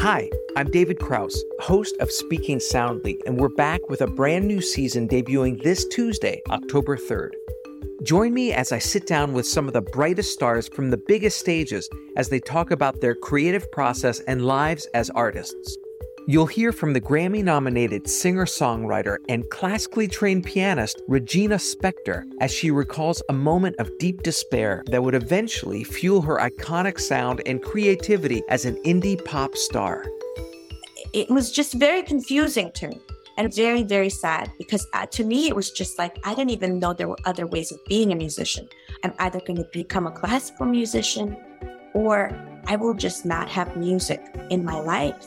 Hi, I'm David Krauss, host of Speaking Soundly, and we're back with a brand new season debuting this Tuesday, October 3rd. Join me as I sit down with some of the brightest stars from the biggest stages as they talk about their creative process and lives as artists. You'll hear from the Grammy nominated singer songwriter and classically trained pianist Regina Spektor as she recalls a moment of deep despair that would eventually fuel her iconic sound and creativity as an indie pop star. It was just very confusing to me and very, very sad because uh, to me, it was just like I didn't even know there were other ways of being a musician. I'm either going to become a classical musician or I will just not have music in my life.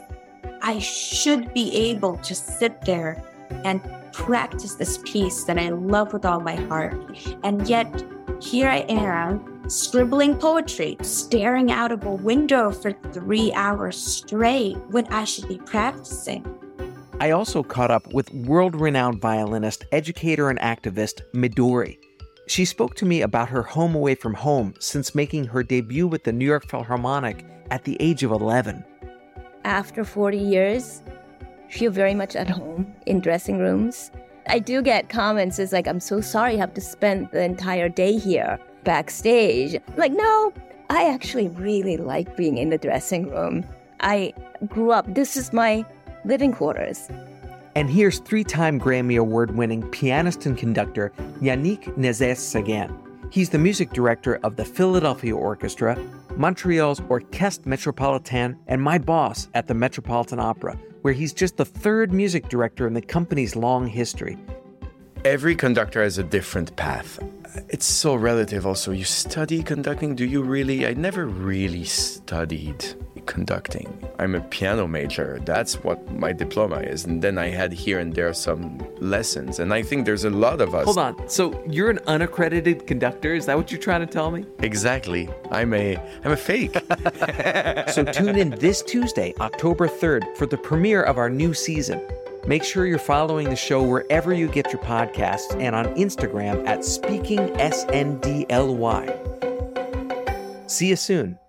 I should be able to sit there and practice this piece that I love with all my heart. And yet, here I am scribbling poetry, staring out of a window for three hours straight when I should be practicing. I also caught up with world renowned violinist, educator, and activist Midori. She spoke to me about her home away from home since making her debut with the New York Philharmonic at the age of 11 after 40 years, feel very much at home in dressing rooms. I do get comments it's like, I'm so sorry you have to spend the entire day here backstage. like, no, I actually really like being in the dressing room. I grew up, this is my living quarters. And here's three time Grammy Award winning pianist and conductor Yannick Nézet-Séguin. He's the music director of the Philadelphia Orchestra, Montreal's Orchestre Metropolitain, and my boss at the Metropolitan Opera, where he's just the third music director in the company's long history. Every conductor has a different path. It's so relative, also. You study conducting? Do you really? I never really studied conducting. I'm a piano major. That's what my diploma is. And then I had here and there some lessons. And I think there's a lot of us. Hold on. So you're an unaccredited conductor? Is that what you're trying to tell me? Exactly. I'm a I'm a fake. so tune in this Tuesday, October 3rd, for the premiere of our new season. Make sure you're following the show wherever you get your podcasts and on Instagram at Speaking SpeakingSNDLY. See you soon.